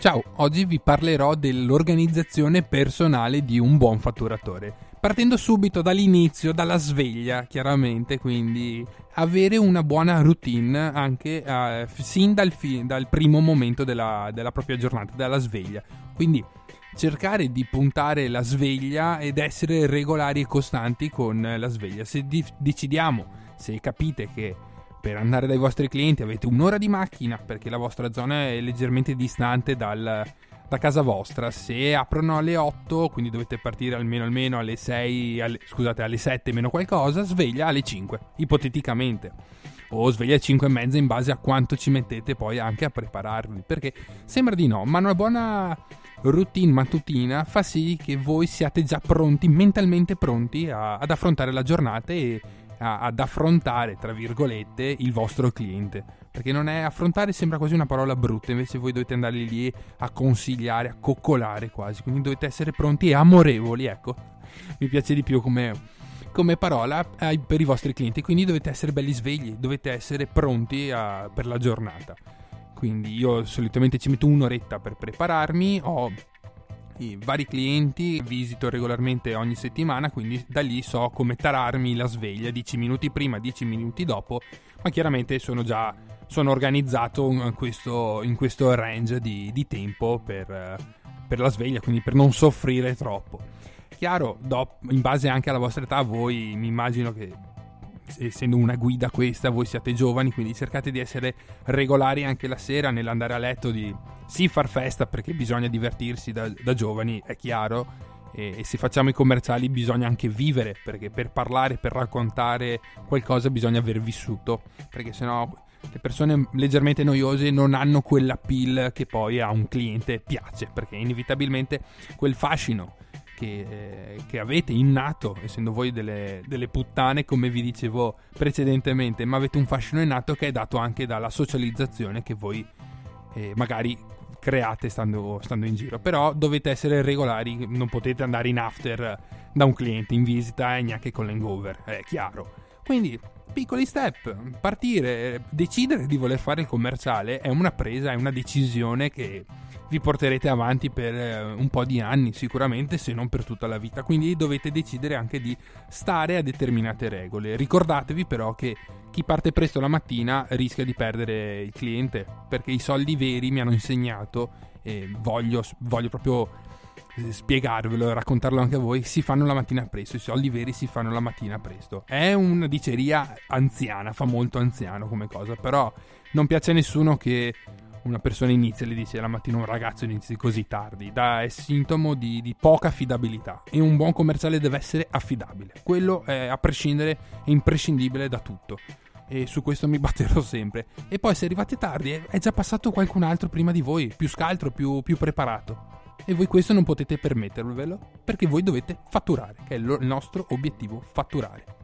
Ciao, oggi vi parlerò dell'organizzazione personale di un buon fatturatore. Partendo subito dall'inizio, dalla sveglia, chiaramente, quindi avere una buona routine anche eh, sin dal, fi- dal, primo momento della, della propria giornata, dalla sveglia. Quindi cercare di puntare la sveglia ed essere regolari e costanti con la sveglia. Se di- decidiamo, se capite che per andare dai vostri clienti avete un'ora di macchina perché la vostra zona è leggermente distante dal, da casa vostra. Se aprono alle 8, quindi dovete partire almeno, almeno alle 6, alle, scusate, alle 7 meno qualcosa, sveglia alle 5, ipoteticamente. O sveglia alle 5 e mezza in base a quanto ci mettete poi anche a prepararvi. Perché sembra di no, ma una buona routine mattutina fa sì che voi siate già pronti, mentalmente pronti a, ad affrontare la giornata e a, ad affrontare, tra virgolette, il vostro cliente. Perché non è affrontare sembra quasi una parola brutta, invece voi dovete andare lì a consigliare, a coccolare quasi, quindi dovete essere pronti e amorevoli, ecco. Mi piace di più come, come parola eh, per i vostri clienti, quindi dovete essere belli svegli, dovete essere pronti a, per la giornata. Quindi io solitamente ci metto un'oretta per prepararmi, ho i vari clienti, visito regolarmente ogni settimana, quindi da lì so come tararmi la sveglia 10 minuti prima, 10 minuti dopo, ma chiaramente sono già sono organizzato in questo, in questo range di, di tempo per, per, la sveglia, quindi per non soffrire troppo. Chiaro, dopo, in base anche alla vostra età, voi mi immagino che essendo una guida questa, voi siate giovani, quindi cercate di essere regolari anche la sera nell'andare a letto, di sì far festa perché bisogna divertirsi da, da giovani, è chiaro, e, e, se facciamo i commerciali bisogna anche vivere, perché per parlare, per raccontare qualcosa bisogna aver vissuto, perché sennò le persone leggermente noiose non hanno quella pill che poi a un cliente piace, perché inevitabilmente quel fascino che, eh, che, avete innato, essendo voi delle, delle, puttane, come vi dicevo precedentemente, ma avete un fascino innato che è dato anche dalla socializzazione che voi eh, magari create stando, stando, in giro. Però dovete essere regolari, non potete andare in after da un cliente in visita e neanche con l'hangover, è chiaro. Quindi piccoli step, partire, decidere di voler fare il commerciale è una presa, è una decisione che vi porterete avanti per eh, un po' di anni, sicuramente, se non per tutta la vita. Quindi dovete decidere anche di stare a determinate regole. Ricordatevi però che chi parte presto la mattina rischia di perdere il cliente, perché i soldi veri mi hanno insegnato e voglio, voglio proprio eh, spiegarvelo e raccontarlo anche a voi, si fanno la mattina presto, i soldi veri si fanno la mattina presto. È una diceria anziana, fa molto anziano come cosa, però non piace a nessuno che una persona inizia e le dice la mattina un ragazzo inizi così tardi, da, è sintomo di, di, poca affidabilità e un buon commerciale deve essere affidabile. Quello è a prescindere, è imprescindibile da tutto. E su questo mi batterò sempre. E poi se arrivate tardi è già passato qualcun altro prima di voi, più scaltro, più, più preparato. E voi questo non potete permettervelo perché voi dovete fatturare, che è il nostro obiettivo, fatturare.